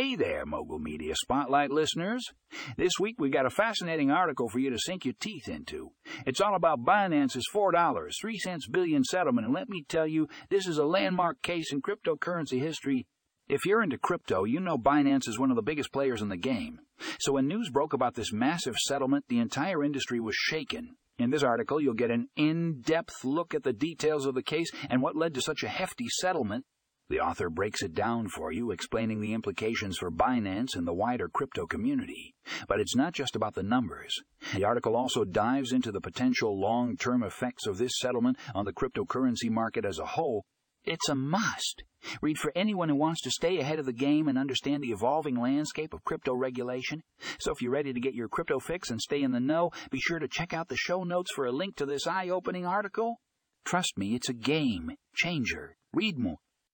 Hey there, Mogul Media Spotlight listeners. This week we got a fascinating article for you to sink your teeth into. It's all about Binance's $4, 3 cents billion settlement, and let me tell you, this is a landmark case in cryptocurrency history. If you're into crypto, you know Binance is one of the biggest players in the game. So when news broke about this massive settlement, the entire industry was shaken. In this article, you'll get an in-depth look at the details of the case and what led to such a hefty settlement the author breaks it down for you, explaining the implications for Binance and the wider crypto community. But it's not just about the numbers. The article also dives into the potential long term effects of this settlement on the cryptocurrency market as a whole. It's a must. Read for anyone who wants to stay ahead of the game and understand the evolving landscape of crypto regulation. So if you're ready to get your crypto fix and stay in the know, be sure to check out the show notes for a link to this eye opening article. Trust me, it's a game changer. Read more